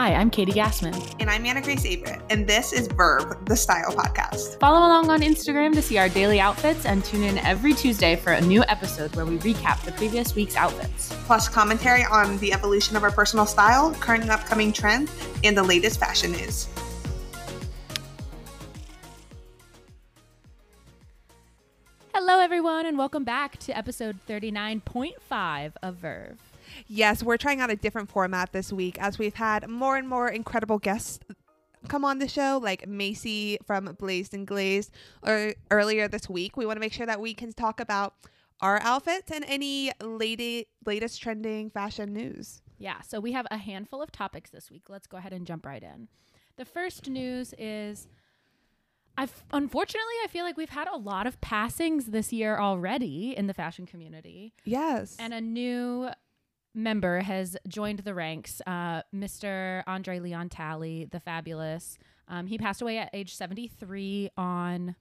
Hi, I'm Katie Gassman. And I'm Anna Grace Averett, and this is Verve, the style podcast. Follow along on Instagram to see our daily outfits and tune in every Tuesday for a new episode where we recap the previous week's outfits. Plus, commentary on the evolution of our personal style, current and upcoming trends, and the latest fashion news. Hello, everyone, and welcome back to episode 39.5 of Verve. Yes, we're trying out a different format this week as we've had more and more incredible guests come on the show, like Macy from Blazed and Glazed or earlier this week. We want to make sure that we can talk about our outfits and any lady, latest trending fashion news. Yeah, so we have a handful of topics this week. Let's go ahead and jump right in. The first news is I've unfortunately I feel like we've had a lot of passings this year already in the fashion community. Yes. And a new member has joined the ranks, uh, Mr. Andre Leon Talley, the fabulous. Um, he passed away at age 73 on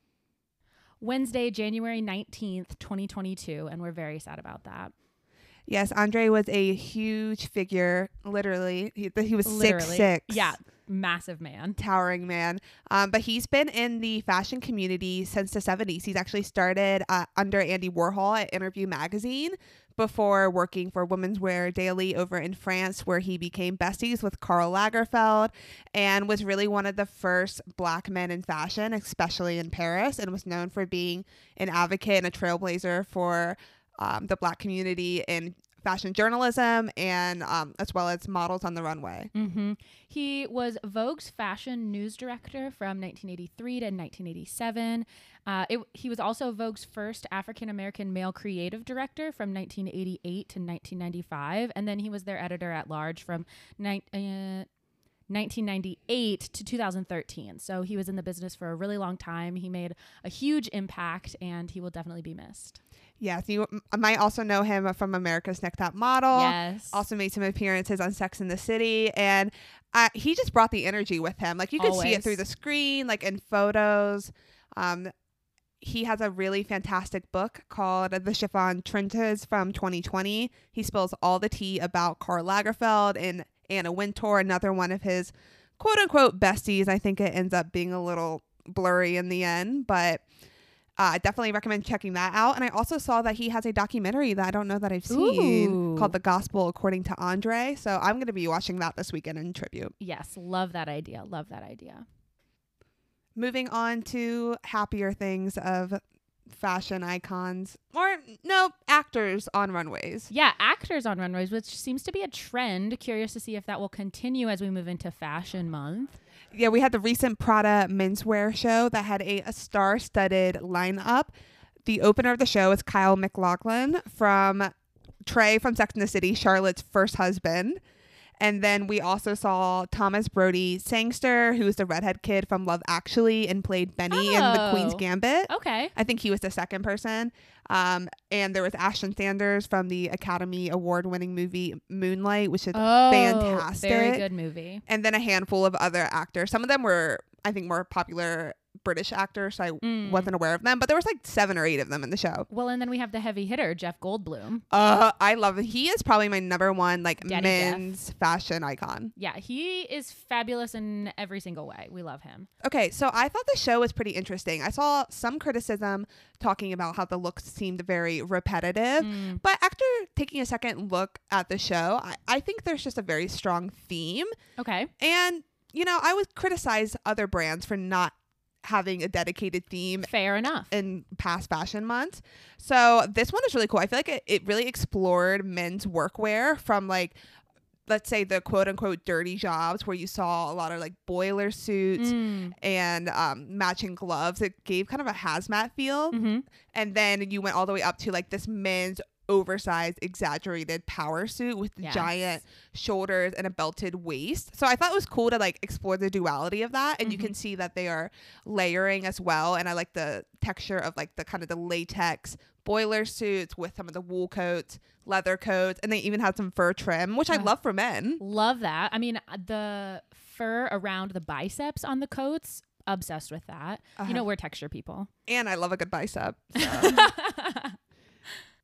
Wednesday, January 19th, 2022, and we're very sad about that. Yes, Andre was a huge figure, literally. He, he was Literally. six six. Yeah, massive man. towering man. Um, but he's been in the fashion community since the 70s. He's actually started uh, under Andy Warhol at Interview Magazine before working for Women's Wear Daily over in France, where he became besties with Karl Lagerfeld and was really one of the first black men in fashion, especially in Paris, and was known for being an advocate and a trailblazer for um, the black community in fashion journalism and um, as well as models on the runway. Mm-hmm. He was Vogue's fashion news director from 1983 to 1987. Uh, it, he was also Vogue's first African American male creative director from 1988 to 1995, and then he was their editor at large from uh, 1998 to 2013. So he was in the business for a really long time. He made a huge impact, and he will definitely be missed. Yes, you might also know him from America's Next Top Model. yes. Also made some appearances on Sex in the City, and uh, he just brought the energy with him. Like you could see it through the screen, like in photos. Um, he has a really fantastic book called The Chiffon Trenches from 2020. He spills all the tea about Karl Lagerfeld and Anna Wintour, another one of his quote unquote besties. I think it ends up being a little blurry in the end, but uh, I definitely recommend checking that out. And I also saw that he has a documentary that I don't know that I've seen Ooh. called The Gospel According to Andre. So I'm going to be watching that this weekend in tribute. yes, love that idea. Love that idea. Moving on to happier things of fashion icons or no actors on runways. Yeah, actors on runways, which seems to be a trend. Curious to see if that will continue as we move into fashion month. Yeah, we had the recent Prada menswear show that had a, a star-studded lineup. The opener of the show is Kyle MacLachlan from Trey from Sex and the City, Charlotte's first husband. And then we also saw Thomas Brodie-Sangster, who was the redhead kid from Love Actually and played Benny in The Queen's Oh. Gambit. Okay. I think he was the second person. Um, and there was Ashton Sanders from the Academy Award winning movie Moonlight, which is Oh, fantastic. Very good movie. and then a handful of other actors. Some of them were, I think, more popular British actor, so I Mm. wasn't aware of them. But there was like seven or eight of them in the show. Well, and then we have the heavy hitter, Jeff Goldblum. Uh, I love it. He is probably my number one like Daddy men's fashion icon. Yeah, he is fabulous in every single way. We love him. Okay, so I thought the show was pretty interesting. I saw some criticism talking about how the looks seemed very repetitive. Mm. But after taking a second look at the show, I, I think there's just a very strong theme. Okay. And, you know, I would criticize other brands for not having a dedicated theme Fair enough. in past fashion months. So this one is really cool. I feel like it, it really explored men's workwear from like let's say the quote unquote dirty jobs where you saw a lot of like boiler suits Mm. and um, matching gloves. It gave kind of a hazmat feel. hmm And then you went all the way up to like this men's oversized, exaggerated power suit with Yes. giant shoulders and a belted waist. So I thought it was cool to like explore the duality of that. And you Mhm. can see that they are layering as well. And I like the texture of like the kind of the latex boiler suits with some of the wool coats, leather coats, and they even had some fur trim, which I love for men. Love that. I mean, uh, the fur around the biceps on the coats, obsessed with that. You Uh-huh. know, we're texture people. And I love a good bicep. so.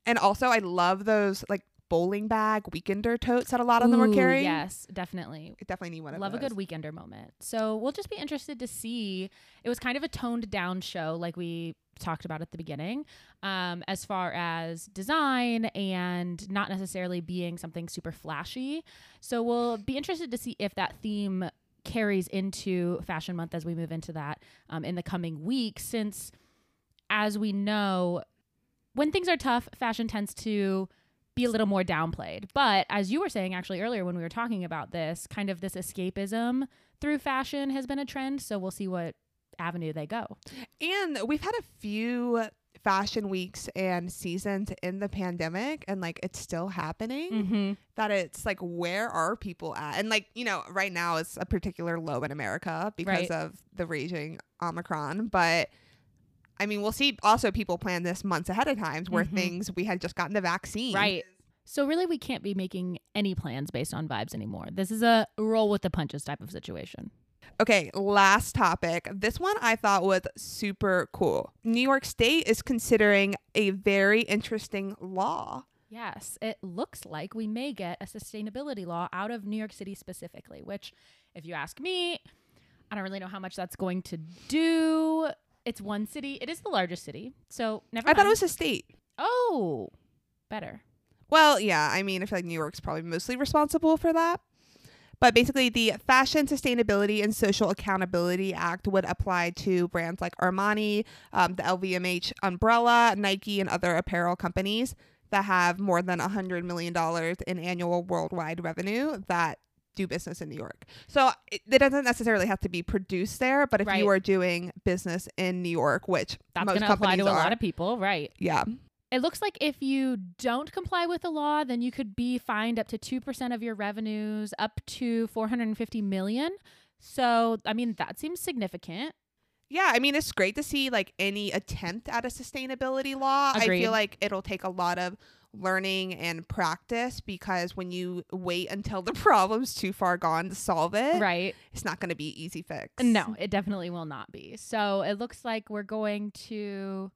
and also I love those like bowling bag weekender totes that a lot of them are carrying. Yes, definitely. I definitely need one of those. Love a good weekender moment. So we'll just be interested to see. It was kind of a toned down show, like we talked about at the beginning, um, as far as design and not necessarily being something super flashy. So we'll be interested to see if that theme carries into Fashion Month as we move into that um, in the coming weeks, since as we know, when things are tough, fashion tends to be a little more downplayed. But as you were saying actually earlier when we were talking about this, kind of this escapism through fashion has been a trend. So we'll see what avenue they go. And we've had a few fashion weeks and seasons in the pandemic and like it's still happening Mm-hmm. that it's like where are people at and like you know right now it's a particular low in america because Right. of the raging omicron but i mean we'll see also people plan this months ahead of times where Mhm. things we had just gotten the vaccine Right. So really, we can't be making any plans based on vibes anymore. This is a roll with the punches type of situation. Okay, last topic. This one I thought was super cool. New York State is considering a very interesting law. Yes, it looks like we may get a sustainability law out of New York City specifically, which, if you ask me, I don't really know how much that's going to do. It's one city. It is the largest city. So never I thought it was a state. Oh, better. Well, yeah, I mean, I feel like New York's probably mostly responsible for that. But basically, the Fashion Sustainability and Social Accountability Act would apply to brands like Armani, um, the LVMH umbrella, Nike, and other apparel companies that have more than $100 million in annual worldwide revenue that do business in New York. So it, it doesn't necessarily have to be produced there, but if Right. you are doing business in New York, which That's going to apply to a lot are, of people, right? yeah. It looks like if you don't comply with the law, then you could be fined up to 2% of your revenues, up to 450 million. So, I mean, that seems significant. Yeah, I mean it's great to see like any attempt at a sustainability law. I feel like it'll take a lot of learning and practice because when you wait until the problem's too far gone to solve it, Right. it's not going to be easy fix. No, it definitely will not be. So it looks like we're going to.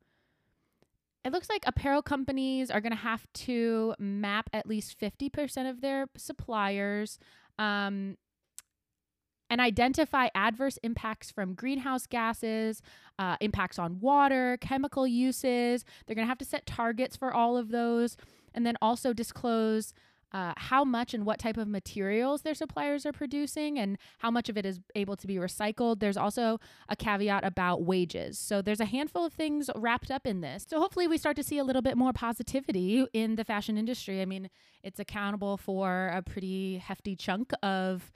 It looks like apparel companies are going to have to map at least 50% of their suppliers um, and identify adverse impacts from greenhouse gases, uh, impacts on water, chemical uses. They're going to have to set targets for all of those and then also disclose uh, how much and what type of materials their suppliers are producing and how much of it is able to be recycled. There's also a caveat about wages. So there's a handful of things wrapped up in this. So hopefully we start to see a little bit more positivity in the fashion industry. I mean, it's accountable for a pretty hefty chunk of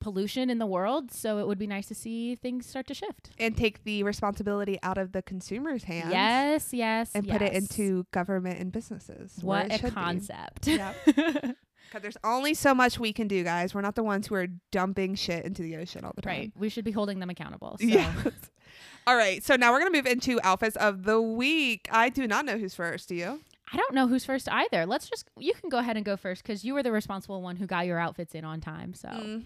pollution in the world. So it would be nice to see things start to shift. And take the responsibility out of the consumer's hands. Yes, yes. And put it into government and businesses. what a concept. Because there's only so much we can do, guys. We're not the ones who are dumping shit into the ocean all the time. right. We should be holding them accountable. So. Yes. All right. So now we're going to move into outfits of the week. I do not know who's first. Do you? I don't know who's first either. Let's just you can go ahead and go first because you were the responsible one who got your outfits in on time. So Mm,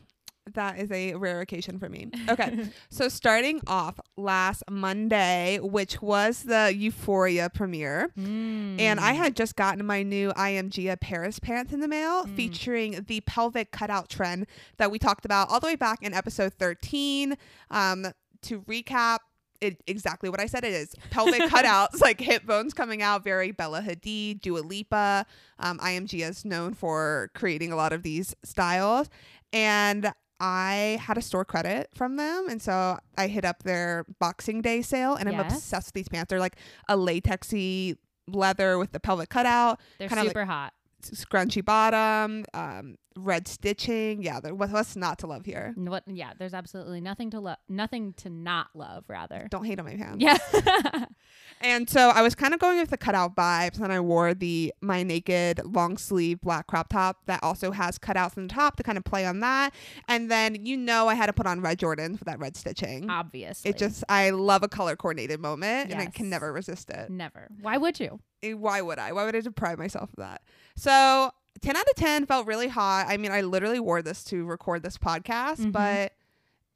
that is a rare occasion for me. Okay. so starting off last Monday, which was the Euphoria premiere. And I Mm. had just gotten my new I.AM.GIA Paris pants in the mail Mm. featuring the pelvic cutout trend that we talked about all the way back in episode 13. Um, to recap, it exactly what I said it is. Pelvic cutouts, like hip bones coming out, very Bella Hadid, Dua Lipa. Um, I.AM.GIA is known for creating a lot of these styles. And I had a store credit from them. And so I hit up their Boxing Day sale and I'm Yes. obsessed with these pants. They're like a latexy leather with the pelvic cutout, they're kinda like- super hot. scrunchy bottom, um, red stitching. Yeah, there, what, what's not to love here? What? Yeah, there's absolutely nothing to love, nothing to not love. Rather, Don't hate on my pants. yeah. And so I was kind of going with the cutout vibes, and I wore the my naked long sleeve black crop top that also has cutouts in the top to kind of play on that. And then you know I had to put on red Jordans for that red stitching. Obviously, it just I love a color coordinated moment, and I can never resist it. never. Why would you? Eh, Why would I? Why would I deprive myself of that? So 10 out of 10 felt really hot. I mean, I literally wore this to record this podcast, Mhm. but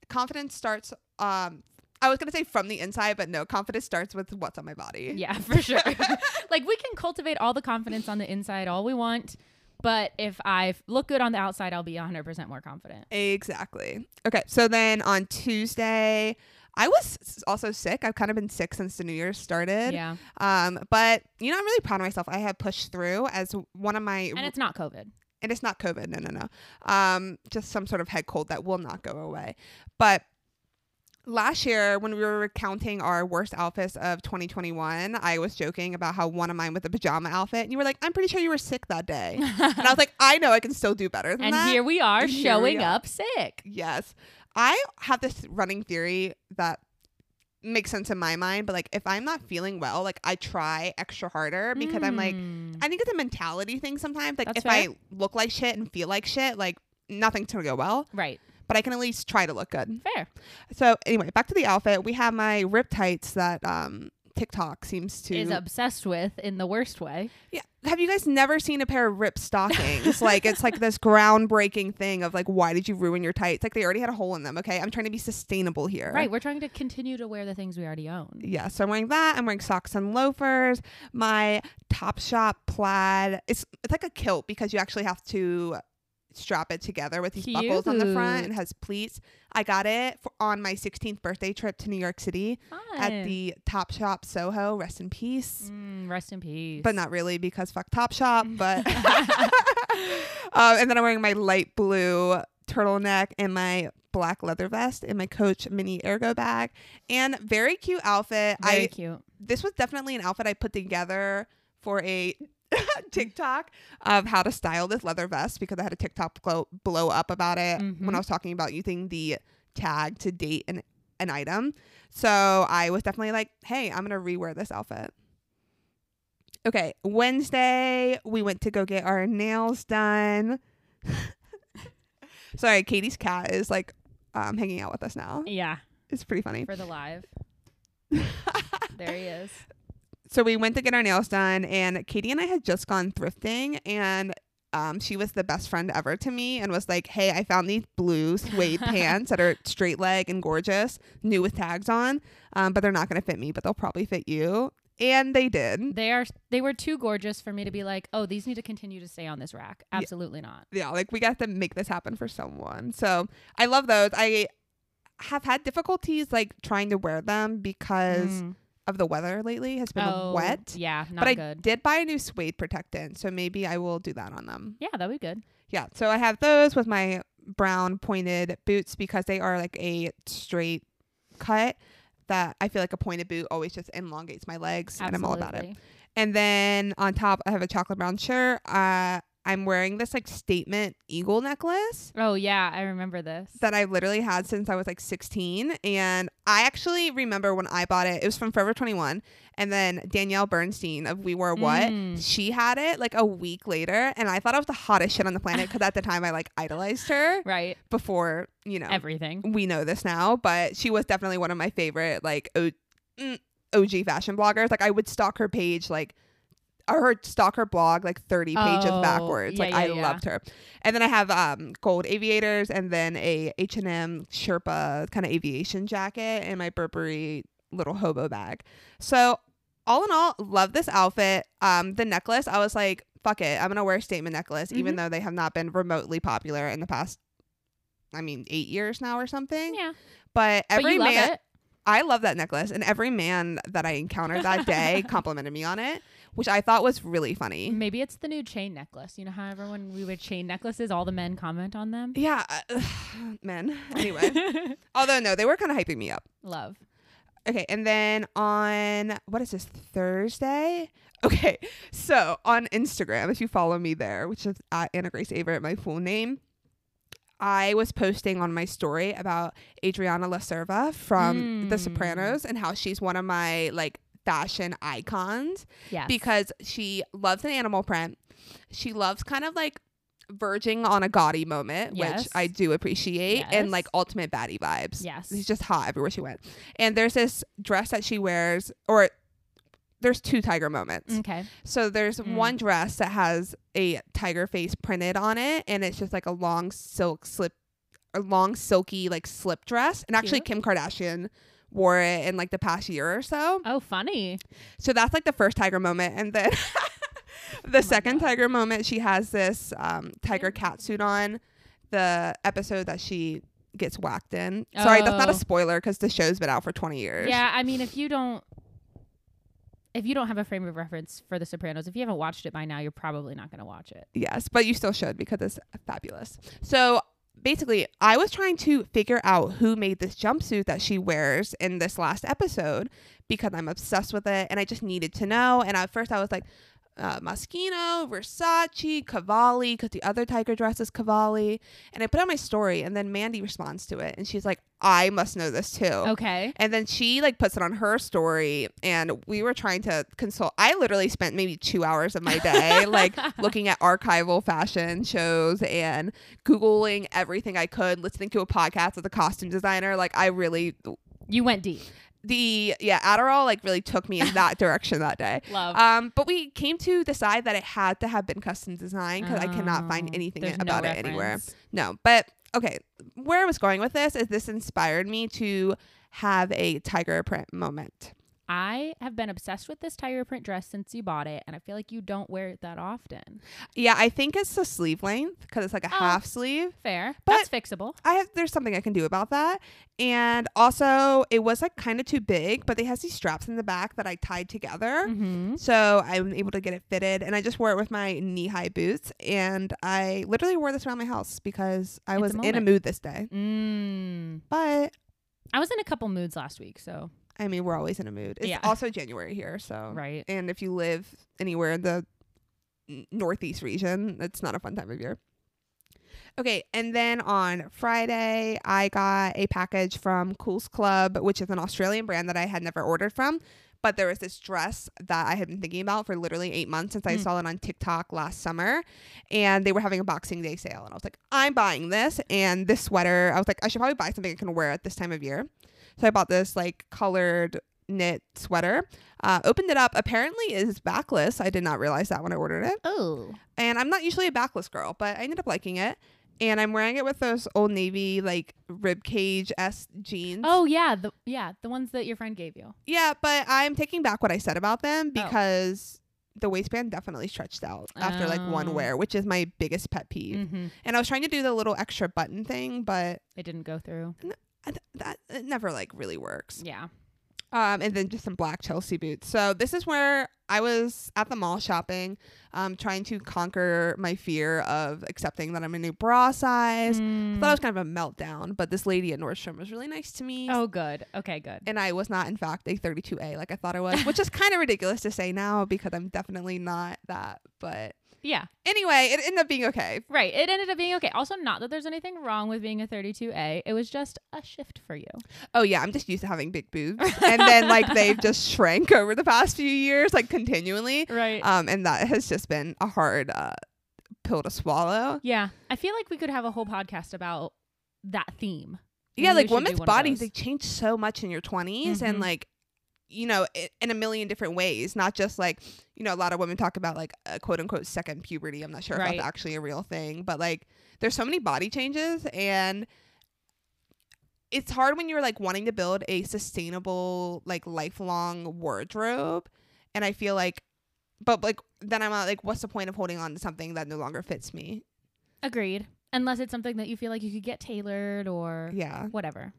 confidence starts um I was going to say from the inside, but no, confidence starts with what's on my body. Yeah, for sure. like we can cultivate all the confidence on the inside all we want. But if I look good on the outside, I'll be 100% more confident. Exactly. Okay. So then on Tuesday, I was also sick. I've kind of been sick since the New Year started. Yeah. Um, but you know, I'm really proud of myself. I have pushed through as one of my And it's not COVID. and it's not COVID. No, no, no. Um, just some sort of head cold that will not go away. But last year, when we were recounting our worst outfits of 2021, I was joking about how one of mine was a pajama outfit, and you were like, "I'm pretty sure you were sick that day," and I was like, "I know, I can still do better than that. and that." here we are And here we showing are. up sick. yes, I have this running theory that makes sense in my mind, but like if I'm not feeling well, like I try extra harder because I'm like. Mm. I think it's a mentality thing sometimes. Like That's if fair. I look like shit and feel like shit, like nothing's gonna go well. right. But I can at least try to look good. Fair. So anyway, back to the outfit. We have my rip tights that um TikTok seems to Is obsessed with in the worst way. Yeah. Have you guys never seen a pair of rip stockings? like it's like this groundbreaking thing of like why did you ruin your tights? Like they already had a hole in them, okay? I'm trying to be sustainable here. Right. We're trying to continue to wear the things we already own. Yeah, so I'm wearing that. I'm wearing socks and loafers. My Topshop plaid. It's it's like a kilt because you actually have to strap it together with these buckles on the front. Cute. It has pleats. I got it for, on my 16th birthday trip to New York City Fun. at the Topshop Soho. Rest in peace. Mm, rest in peace. But not really because fuck Topshop. But um, and then I'm wearing my light blue turtleneck and my black leather vest and my Coach mini ergo bag and very cute outfit. Very I cute. this was definitely an outfit I put together for a TikTok of how to style this leather vest because I had a TikTok blow, blow up about it when Mhm. I was talking about using the tag to date an, an item. So I was definitely like, hey, I'm going to rewear this outfit. Okay, Wednesday, we went to go get our nails done. Sorry, Katie's cat is like um, hanging out with us now. Yeah. It's pretty funny. For the live. there he is. So we went to get our nails done and katie and i had just gone thrifting and um, she was the best friend ever to me and was like hey i found these blue suede pants that are straight leg and gorgeous new with tags on um, but they're not going to fit me but they'll probably fit you and they did They are they were too gorgeous for me to be like, "Oh, these need to continue to stay on this rack." Yeah. Absolutely not. yeah like we got to make this happen for someone so i love those i have had difficulties like trying to wear them because Mm. Of the weather lately has been Oh, wet Yeah, not but I did buy a new suede protectant, so maybe I will do that on them. yeah, that'd be good. Yeah, so I have those with my brown pointed boots because they are like a straight cut that I feel like a pointed boot always just elongates my legs and I'm all about it. And then on top I have a chocolate brown shirt. Uh I'm wearing this like statement eagle necklace Oh yeah, I remember this. that I've literally had since I was like 16. And I actually remember when I bought it, it was from Forever 21. And then Danielle Bernstein of We Wore What, Mm. she had it like a week later. And I thought I was the hottest shit on the planet because at the time I like idolized her right. before, you know, Everything. we know this now. But she was definitely one of my favorite like o- mm, OG fashion bloggers. Like I would stalk her page like or her stalk her blog like 30 pages Oh, backwards. yeah, like yeah, I yeah. loved her. And then I have um gold aviators and then a H&M Sherpa kind of aviation jacket and my Burberry little hobo bag. So all in all, love this outfit. Um the necklace, I was like, fuck it. I'm going to wear a statement necklace even Mhm. though they have not been remotely popular in the past I mean, 8 years now or something. Yeah. But But every love man it. I love that necklace, and every man that I encountered that day complimented me on it, which I thought was really funny. Maybe it's the new chain necklace. You know how everyone we wear chain necklaces, all the men comment on them. Yeah, uh, men. Anyway, although no, they were kind of hyping me up. Love. Okay, and then on what is this Thursday? Okay, so on Instagram, if you follow me there, which is at Anna Grace Aver, my full name, I was posting on my story about Adriana La Cerva from The Mm. Sopranos and how she's one of my like fashion icons. Yes. because she loves an animal print. She loves kind of like verging on a gaudy moment, Yes. which I do appreciate, and like ultimate baddie vibes. Yes. She's just hot everywhere she went. And there's this dress that she wears, or there's two tiger moments. Okay. So there's Mm. one dress that has a tiger face printed on it, and it's just like a long silk slip, a long silky like slip dress. And actually, Cute. Kim Kardashian wore it in like the past year or so. Oh, funny. So that's like the first tiger moment, and then the my second God. tiger moment, she has this um, tiger cat suit on. The episode that she gets whacked in. Sorry, that's not a Oh. spoiler because the show's been out for 20 years. Yeah, I mean, if you don't, if you don't have a frame of reference for The Sopranos, if you haven't watched it by now, you're probably not going to watch it. Yes, but you still should because it's fabulous. So basically, I was trying to figure out who made this jumpsuit that she wears in this last episode because I'm obsessed with it and I just needed to know. And at first, I was like, uh, Moschino, Versace, Cavalli, because the other tiger dress is Cavalli. And I put on my story, and then Mandy responds to it, and she's like, "I must know this too." Okay. And then she like puts it on her story, and we were trying to consult. I literally spent maybe two hours of my day like looking at archival fashion shows and googling everything I could, listening to a podcast with a costume designer. Like I really You went deep. The yeah Adderall like really took me in that direction that day. Love. Um, but we came to decide that it had to have been custom designed because I cannot find Oh, anything about no it anywhere. No, but okay. Where I was going with this is this inspired me to have a tiger print moment. I have been obsessed with this tiger print dress since you bought it, and I feel like you don't wear it that often. Yeah, I think it's the sleeve length because it's like a Oh. half sleeve. Fair. But- That's fixable. I have there's something I can do about that. And also it was like kind of too big, but they has these straps in the back that I tied together. Mm-hmm. So I'm able to get it fitted and I just wore it with my knee high boots and I literally wore this around my house because I It's a was in a mood this day. Mm. But I was in a couple moods last week, so I mean we're always in a mood. It's Yeah. also January here, so right. and if you live anywhere in the northeast region, it's not a fun time of year. Okay, and then on Friday, I got a package from Cools Club, which is an Australian brand that I had never ordered from. But there was this dress that I had been thinking about for literally eight months since I Mm. saw it on TikTok last summer. And they were having a Boxing Day sale. And I was like, I'm buying this. And this sweater, I was like, I should probably buy something I can wear at this time of year. So I bought this like colored knit sweater. Uh, opened it up. Apparently, is backless. I did not realize that when I ordered it. Oh. And I'm not usually a backless girl, but I ended up liking it. And I'm wearing it with those old navy like ribcage s jeans. Oh yeah, the yeah the ones that your friend gave you. yeah, but I'm taking back what I said about them Oh. because the waistband definitely stretched out after like one wear, which is my biggest pet peeve. Mm-hmm. And I was trying to do the little extra button thing, but It didn't go through. I th- that it never like really works. Yeah. um, and then just some black Chelsea boots. So this is where I was at the mall shopping, um, trying to conquer my fear of accepting that I'm a new bra size. I thought it was kind of a meltdown, but this lady at Nordstrom was really nice to me. oh, good. Okay, good. And I was not, in fact, a 32A like I thought I was, which is kind of ridiculous to say now because I'm definitely not that. But Yeah. anyway, it ended up being okay. Right. It ended up being okay. Also, not that there's anything wrong with being a 32A. It was just a shift for you. Oh yeah, I'm just used to having big boobs, and then like they've just shrank over the past few years, like continually. Right. Um, and that has just been a hard uh, pill to swallow. yeah. I feel like we could have a whole podcast about that theme. Yeah, Maybe like women's bodies, they change so much in your 20s and Mhm. like, you know, in a million different ways, not just like, you know, a lot of women talk about like a quote unquote second puberty. I'm not sure if that's actually a real thing, but like there's so many body changes and it's hard when you're like wanting to build a sustainable, like lifelong wardrobe. And I feel like, but like, then I'm like, what's the point of holding on to something that no longer fits me? Agreed. Unless it's something that you feel like you could get tailored or Yeah. whatever.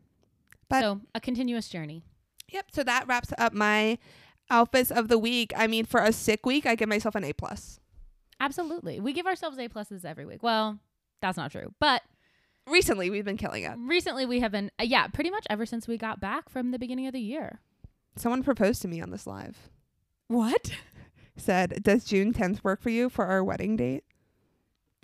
But- so a continuous journey. Yep. So that wraps up my outfits of the week. I mean, for a sick week, I give myself an A plus. Absolutely. We give ourselves A pluses every week. Well, that's not true. But Recently, we've been killing it. recently we have been, uh, yeah, pretty much ever since we got back from the beginning of the year. Someone proposed to me on this live. What? Said, "Does June 10th work for you for our wedding date?"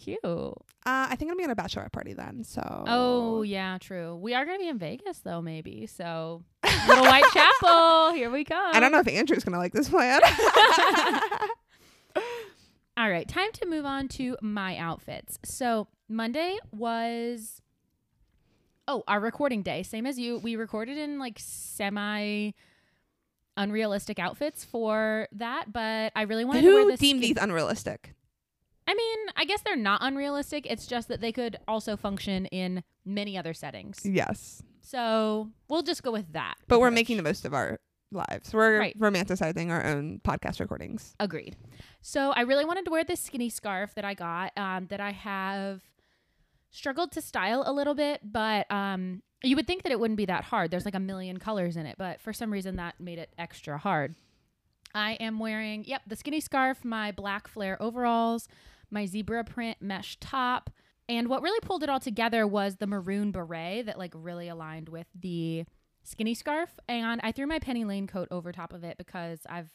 Cute. Uh, I think I'm gonna be at a bachelorette party then. So. Oh, yeah, true. We are going to be in Vegas, though, maybe. So, Little White Chapel, here we come. I don't know if Andrew's gonna like this plan. All right, time to move on to my outfits. So, Monday was oh, our recording day. Same as you. We recorded in like semi unrealistic outfits for that, but I really wanted to wear Who this. deemed skin- these unrealistic? I mean, I guess they're not unrealistic. It's just that they could also function in many other settings. Yes, So, we'll just go with that. but we're making the most of our lives. We're Right. romanticizing our own podcast recordings. Agreed. So I really wanted to wear this skinny scarf that I got um, that I have struggled to style a little bit, but um, you would think that it wouldn't be that hard. There's like a million colors in it, but for some reason that made it extra hard. I am wearing, yep, the skinny scarf, my black flare overalls, my zebra print mesh top. And what really pulled it all together was the maroon beret that like really aligned with the skinny scarf. And I threw my Penny Lane coat over top of it because I've,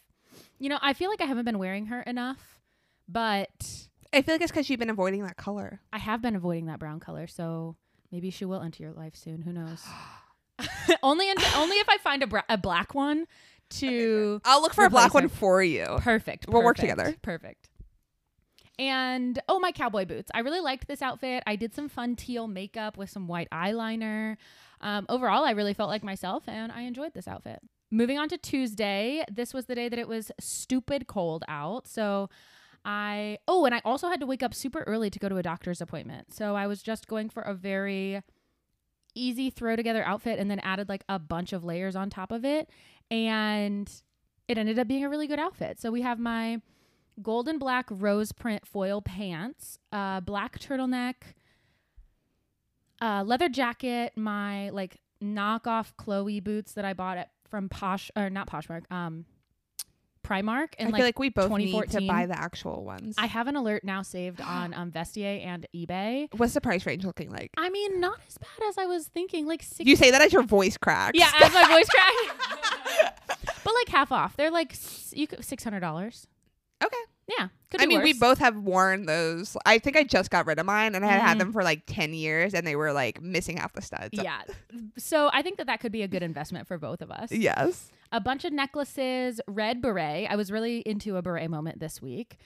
you know, I feel like I haven't been wearing her enough, but I feel like it's because you've been avoiding that color. I have been avoiding that brown color. So maybe she will enter your life soon. Who knows? only, in, only if I find a, bra- a black one to I'll look for a black Replace one for you. Perfect. We'll work together. Perfect. And oh, my cowboy boots. I really liked this outfit. I did some fun teal makeup with some white eyeliner. Um, overall, I really felt like myself and I enjoyed this outfit. Moving on to Tuesday, this was the day that it was stupid cold out. So I, oh, and I also had to wake up super early to go to a doctor's appointment. So I was just going for a very easy throw together outfit and then added like a bunch of layers on top of it. And it ended up being a really good outfit. So we have my golden black rose print foil pants, uh, black turtleneck, uh, leather jacket, my like knockoff Chloe boots that I bought at from Posh or not Poshmark, um, Primark, and I like, feel like we both need to buy the actual ones. I have an alert now saved on um, Vestiaire and eBay. What's the price range looking like? I mean, not as bad as I was thinking. Like six. You say that as your voice cracks. yeah, as my voice cracks. but like half off. They're like you six hundred dollars. Okay. Yeah, could I mean, we both have worn those. I think I just got rid of mine, and I had had Mhm. them for like ten years, and they were like missing half the studs. Yeah. So I think that that could be a good investment for both of us. Yes. A bunch of necklaces, red beret. I was really into a beret moment this week.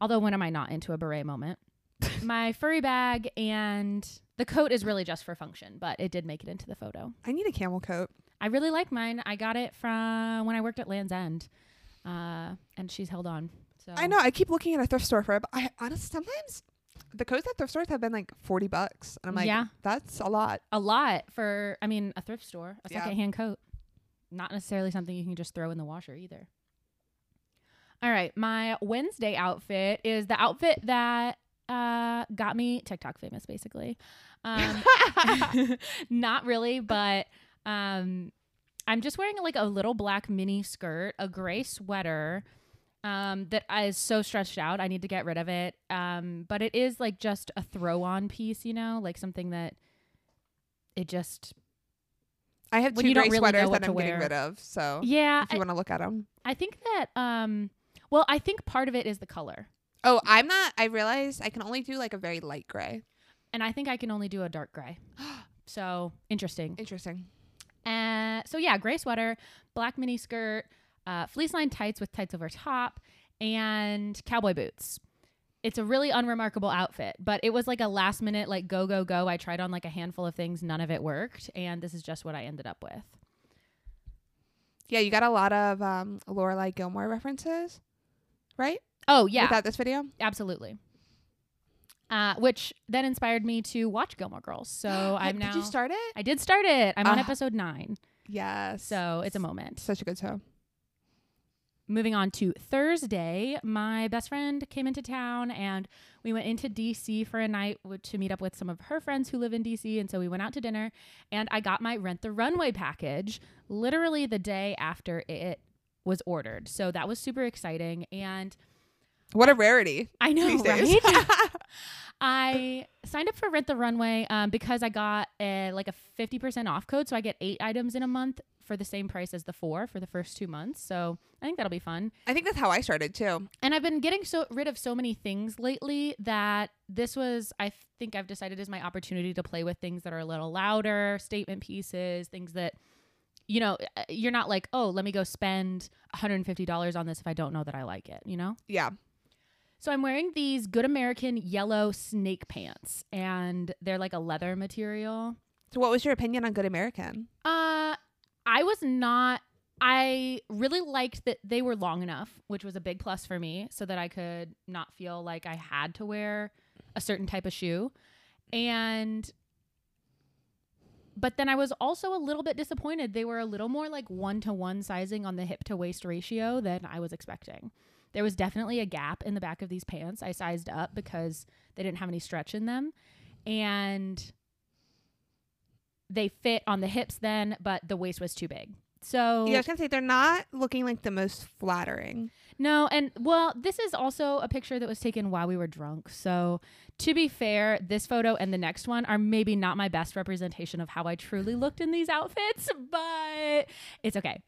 Although, when am I not into a beret moment? My furry bag and the coat is really just for function, but it did make it into the photo. I need a camel coat. I really like mine. I got it from when I worked at Lands' End, uh, and she's held on. So I know. I keep looking at a thrift store for it, but I honestly sometimes the coats at thrift stores have been like forty bucks, and I'm like, Yeah. that's a lot. a lot for. I mean, a thrift store, a Yeah. secondhand coat, not necessarily something you can just throw in the washer either. All right, my Wednesday outfit is the outfit that uh, got me TikTok famous, basically. Um, not really, but um, I'm just wearing like a little black mini skirt, a gray sweater um, that is so stretched out. I need to get rid of it. Um, but it is like just a throw on piece, you know, like something that it just, I have two gray really sweaters that I'm getting rid of. So yeah. if you want to look at them. I think that, um, well, I think part of it is the color. Oh, I'm not. I realized I can only do like a very light gray. And I think I can only do a dark gray. So interesting. Interesting. Uh, so yeah, gray sweater, black mini skirt, uh, fleece lined tights with tights over top, and cowboy boots. It's a really unremarkable outfit, but it was like a last minute, like go go go. I tried on like a handful of things, none of it worked, and this is just what I ended up with. Yeah, you got a lot of um Lorelai Gilmore references, right? Oh yeah, Without this video. absolutely. Uh, which then inspired me to watch Gilmore Girls. So I'm now. Did you start it? I did start it. I'm on Ah. episode nine, Yes. so it's a moment. such a good show. Moving on to Thursday, my best friend came into town and we went into DC for a night to meet up with some of her friends who live in DC. And so we went out to dinner and I got my Rent the Runway package literally the day after it was ordered. So that was super exciting. And What a rarity I know, right? I signed up for Rent the Runway um, because I got a, like a 50% off code. So I get eight items in a month for the same price as the four for the first two months. So I think that'll be fun. I think that's how I started too. And I've been getting so rid of so many things lately that this was I think I've decided is my opportunity to play with things that are a little louder, statement pieces, things that you know, uh, you're not like, "Oh, let me go spend $150 on this if I don't know that I like it," you know? Yeah. So I'm wearing these Good American yellow snake pants and they're like a leather material. So what was your opinion on Good American? Uh I was not I really liked that they were long enough, which was a big plus for me, so that I could not feel like I had to wear a certain type of shoe. And but then I was also a little bit disappointed. They were a little more like one to one sizing on the hip to waist ratio than I was expecting. There was definitely a gap in the back of these pants. I sized up because they didn't have any stretch in them. And they fit on the hips then, but the waist was too big. So Yeah, I was gonna say they're not looking like the most flattering. no, and well, this is also a picture that was taken while we were drunk. So, to be fair, this photo and the next one are maybe not my best representation of how I truly looked in these outfits, but it's okay.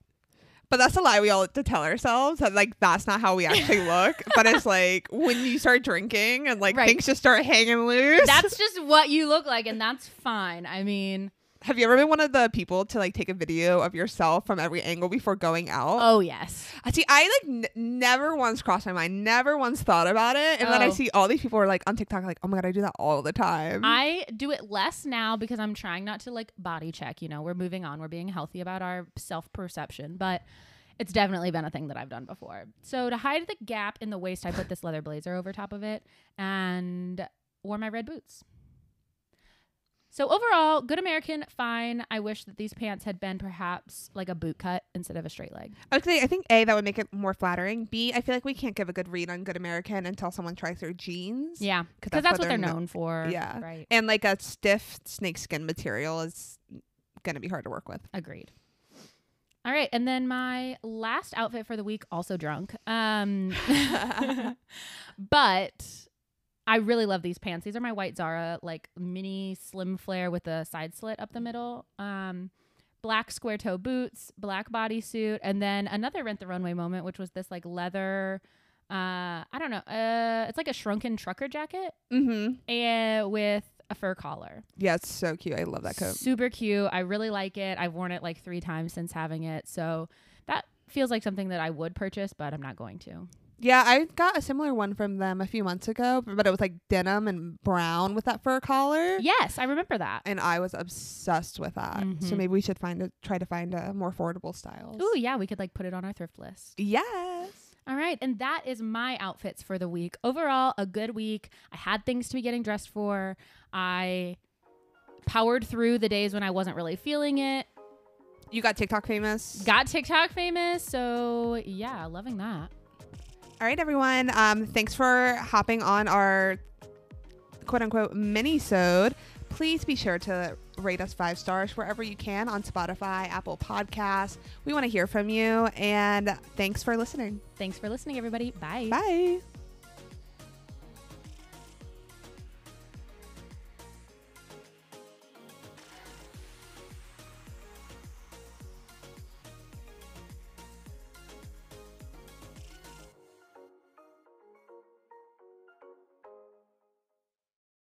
But that's a lie we all like to tell ourselves that like that's not how we actually look. but it's like when you start drinking and like Right. things just start hanging loose. That's just what you look like, and that's fine. I mean, Have you ever been one of the people to like take a video of yourself from every angle before going out? oh yes, I See, I like n- never once crossed my mind, never once thought about it, and then I Oh. see all these people are like on TikTok, like, oh my god, I do that all the time. I do it less now because I'm trying not to like body check. You know, we're moving on. We're being healthy about our self perception, but it's definitely been a thing that I've done before. So to hide the gap in the waist, I put this leather blazer over top of it and wore my red boots. So overall, good American, fine. I wish that these pants had been perhaps like a boot cut instead of a straight leg. I would say I think A that would make it more flattering. B I feel like we can't give a good read on Good American until someone tries their jeans. Yeah. 'Cause because that's, what they're kno- known for. Yeah. right. And like a stiff snakeskin material is gonna be hard to work with. Agreed. All right, and then my last outfit for the week, also drunk. Um, but I really love these pants. These are my white Zara, like mini slim flare with a side slit up the middle. Um, black square toe boots, black bodysuit, and then another rent the runway moment, which was this like leather. Uh, I don't know. Uh, it's like a shrunken trucker jacket, Mm-hmm. and with a fur collar. Yeah, it's so cute. I love that coat. Super cute. I really like it. I've worn it like three times since having it. So that feels like something that I would purchase, but I'm not going to. Yeah, I got a similar one from them a few months ago, but it was like denim and brown with that fur collar. Yes, I remember that. And I was obsessed with that. So Mhm. maybe we should find a try to find a more affordable style. Ooh, yeah, we could like put it on our thrift list. Yes. All right, and that is my outfits for the week. Overall, a good week. I had things to be getting dressed for. I powered through the days when I wasn't really feeling it. You got TikTok famous. Got TikTok famous, so yeah, loving that. All right, everyone. Um, thanks for hopping on our quote unquote mini sode. Please be sure to rate us five stars wherever you can on Spotify, Apple Podcasts. We want to hear from you. And thanks for listening. Thanks for listening, everybody. Bye. Bye.